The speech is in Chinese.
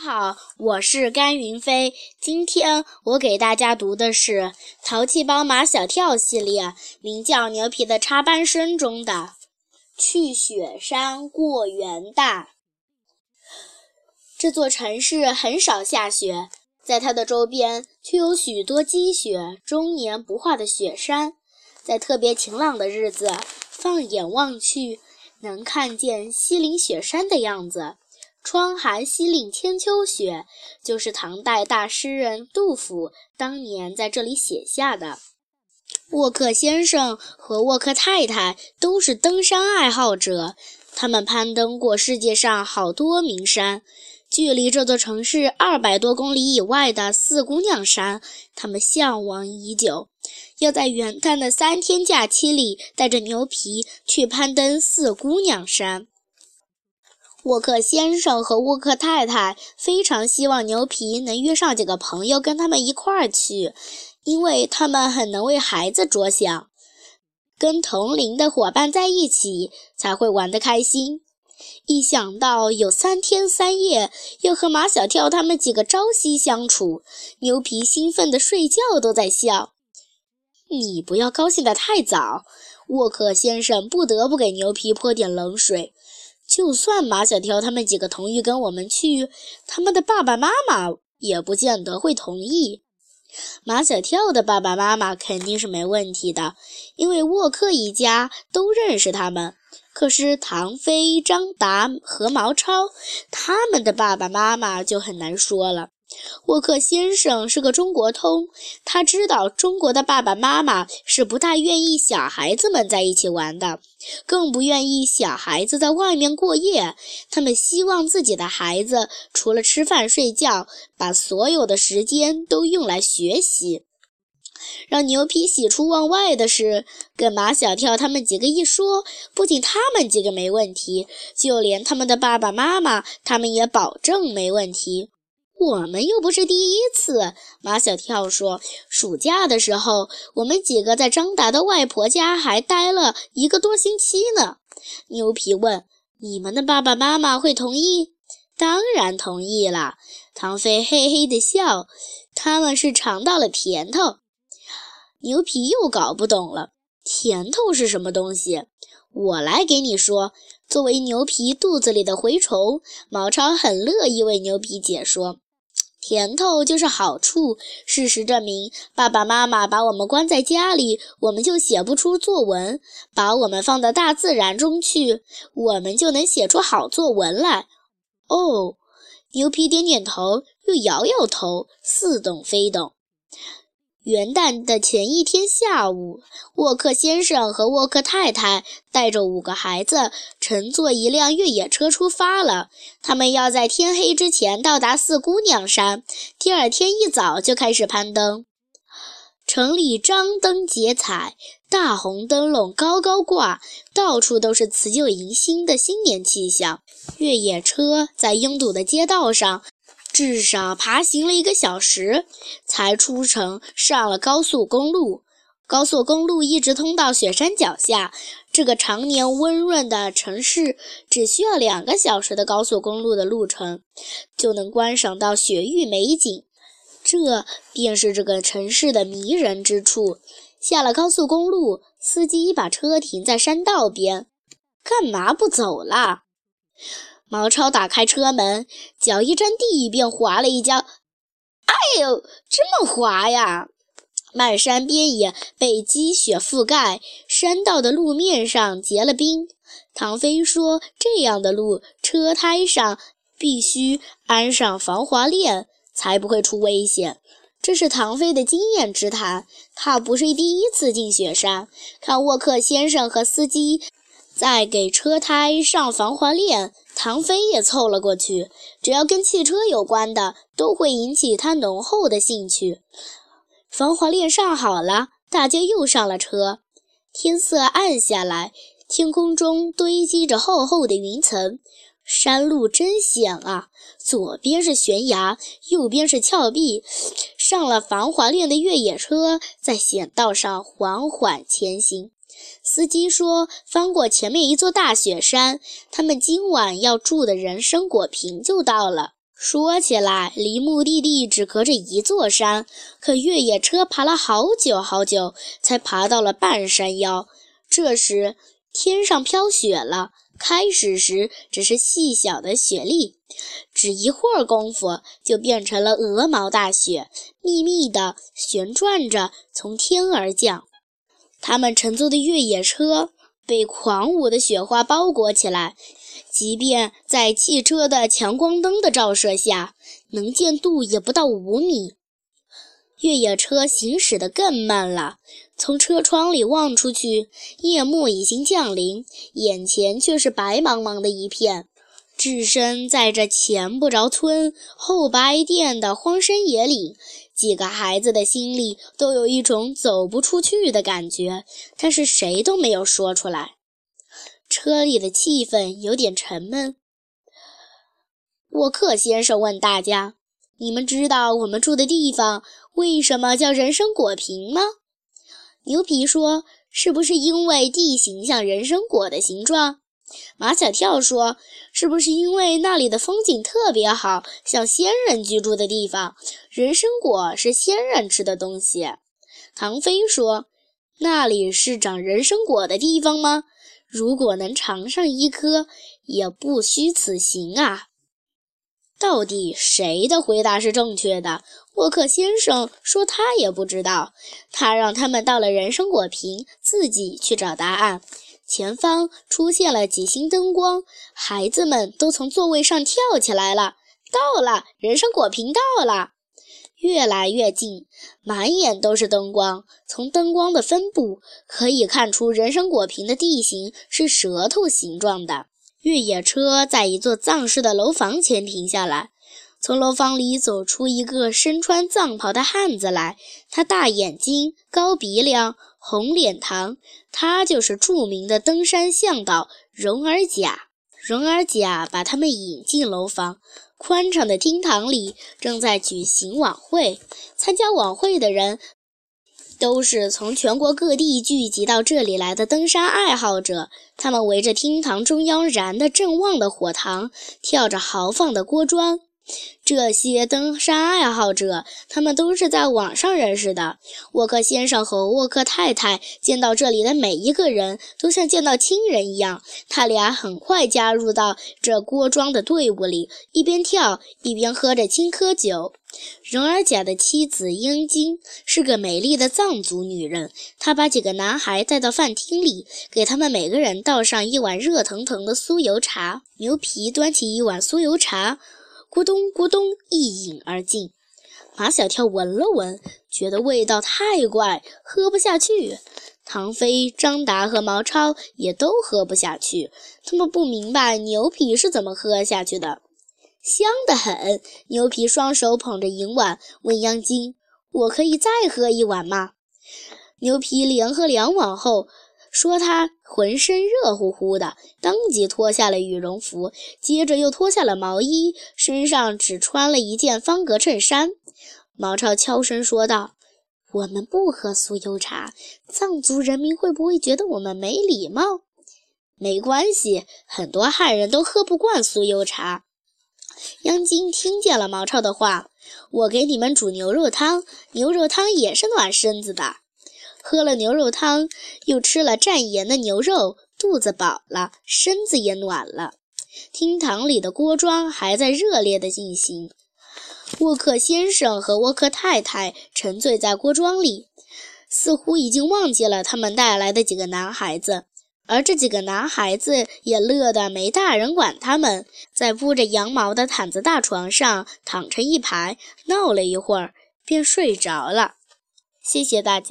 好，我是甘云飞。今天我给大家读的是《淘气包马小跳》系列，名叫《牛皮的插班生》中的《去雪山过元旦》。这座城市很少下雪，在它的周边却有许多积雪终年不化的雪山。在特别晴朗的日子，放眼望去，能看见西岭雪山的样子。窗含西岭千秋雪，就是唐代大诗人杜甫当年在这里写下的。沃克先生和沃克太太都是登山爱好者，他们攀登过世界上好多名山。距离这座城市二百多公里以外的四姑娘山，他们向往已久，要在元旦的三天假期里带着牛皮去攀登四姑娘山。沃克先生和沃克太太非常希望牛皮能约上几个朋友跟他们一块儿去，因为他们很能为孩子着想，跟同龄的伙伴在一起才会玩得开心。一想到有三天三夜要和马小跳他们几个朝夕相处，牛皮兴奋的睡觉都在笑。你不要高兴得太早，沃克先生不得不给牛皮泼点冷水。就算马小跳他们几个同意跟我们去，他们的爸爸妈妈也不见得会同意。马小跳的爸爸妈妈肯定是没问题的，因为沃克一家都认识他们。可是唐飞、张达和毛超他们的爸爸妈妈就很难说了。沃克先生是个中国通，他知道中国的爸爸妈妈是不大愿意小孩子们在一起玩的，更不愿意小孩子在外面过夜。他们希望自己的孩子除了吃饭睡觉，把所有的时间都用来学习。让牛皮喜出望外的是，跟马小跳他们几个一说，不仅他们几个没问题，就连他们的爸爸妈妈，他们也保证没问题。我们又不是第一次，马小跳说。暑假的时候，我们几个在张达的外婆家还待了一个多星期呢。牛皮问：“你们的爸爸妈妈会同意？”“当然同意了。”唐飞嘿嘿地笑。他们是尝到了甜头。牛皮又搞不懂了，甜头是什么东西？我来给你说。作为牛皮肚子里的蛔虫，毛超很乐意为牛皮解说。甜头就是好处。事实证明，爸爸妈妈把我们关在家里，我们就写不出作文；把我们放到大自然中去，我们就能写出好作文来。哦，牛皮点点头，又摇摇头，似懂非懂。元旦的前一天下午，沃克先生和沃克太太带着五个孩子乘坐一辆越野车出发了。他们要在天黑之前到达四姑娘山，第二天一早就开始攀登。城里张灯结彩，大红灯笼高高挂，到处都是辞旧迎新的新年气象。越野车在拥堵的街道上。至少爬行了一个小时，才出城，上了高速公路。高速公路一直通到雪山脚下。这个常年温润的城市，只需要两个小时的高速公路的路程，就能观赏到雪域美景。这便是这个城市的迷人之处。下了高速公路，司机把车停在山道边，干嘛不走了？毛超打开车门，脚一沾地，便滑了一跤。哎呦，这么滑呀！漫山遍野被积雪覆盖，山道的路面上结了冰。唐飞说：“这样的路，车胎上必须安上防滑链，才不会出危险。”这是唐飞的经验之谈。他不是第一次进雪山，看沃克先生和司机。在给车胎上防滑链，唐飞也凑了过去。只要跟汽车有关的，都会引起他浓厚的兴趣。防滑链上好了，大家又上了车。天色暗下来，天空中堆积着厚厚的云层。山路真险啊！左边是悬崖，右边是峭壁。上了防滑链的越野车在险道上缓缓前行。司机说：“翻过前面一座大雪山，他们今晚要住的人参果坪就到了。”说起来，离目的地只隔着一座山，可越野车爬了好久好久，才爬到了半山腰。这时，天上飘雪了。开始时只是细小的雪粒，只一会儿功夫就变成了鹅毛大雪，密密的旋转着从天而降。他们乘坐的越野车被狂舞的雪花包裹起来。即便在汽车的强光灯的照射下，能见度也不到五米。越野车行驶得更慢了。从车窗里望出去，夜幕已经降临，眼前却是白茫茫的一片。置身在这前不着村后不挨店的荒山野岭，几个孩子的心里都有一种走不出去的感觉，但是谁都没有说出来。车里的气氛有点沉闷。沃克先生问大家：“你们知道我们住的地方为什么叫人参果坪吗？”牛皮说：“是不是因为地形像人参果的形状？”马小跳说：“是不是因为那里的风景特别好，像仙人居住的地方？人参果是仙人吃的东西。”唐飞说：“那里是长人参果的地方吗？”如果能尝上一颗，也不虚此行啊！到底谁的回答是正确的？沃克先生说他也不知道。他让他们到了人参果坪，自己去找答案。前方出现了几星灯光，孩子们都从座位上跳起来了。到了，人参果坪到了。越来越近，满眼都是灯光。从灯光的分布可以看出，人参果坪的地形是舌头形状的。越野车在一座藏式的楼房前停下来，从楼房里走出一个身穿藏袍的汉子来。他大眼睛、高鼻梁、红脸膛，他就是著名的登山向导荣尔甲。荣尔甲把他们引进楼房。宽敞的厅堂里正在举行晚会，参加晚会的人都是从全国各地聚集到这里来的登山爱好者。他们围着厅堂中央燃得正旺的火塘，跳着豪放的锅庄。这些登山爱好者，他们都是在网上认识的。沃克先生和沃克太太见到这里的每一个人，都像见到亲人一样。他俩很快加入到这锅庄的队伍里，一边跳一边喝着青稞酒。荣尔甲的妻子英金是个美丽的藏族女人，她把几个男孩带到饭厅里，给他们每个人倒上一碗热腾腾的酥油茶。牛皮端起一碗酥油茶。咕咚咕咚，一饮而尽。马小跳闻了闻，觉得味道太怪，喝不下去。唐飞、张达和毛超也都喝不下去。他们不明白牛皮是怎么喝下去的，香得很。牛皮双手捧着银碗，问央金：“我可以再喝一碗吗？”牛皮连喝两碗后。说他浑身热乎乎的，当即脱下了羽绒服，接着又脱下了毛衣，身上只穿了一件方格衬衫。毛超悄声说道：“我们不喝酥油茶，藏族人民会不会觉得我们没礼貌？”没关系，很多汉人都喝不惯酥油茶。央金听见了毛超的话：“我给你们煮牛肉汤，牛肉汤也是暖身子的。”喝了牛肉汤，又吃了蘸盐的牛肉，肚子饱了，身子也暖了。厅堂里的锅庄还在热烈地进行。沃克先生和沃克太太沉醉在锅庄里，似乎已经忘记了他们带来的几个男孩子。而这几个男孩子也乐得没大人管他们，在铺着羊毛的毯子大床上躺成一排，闹了一会儿，便睡着了。谢谢大家。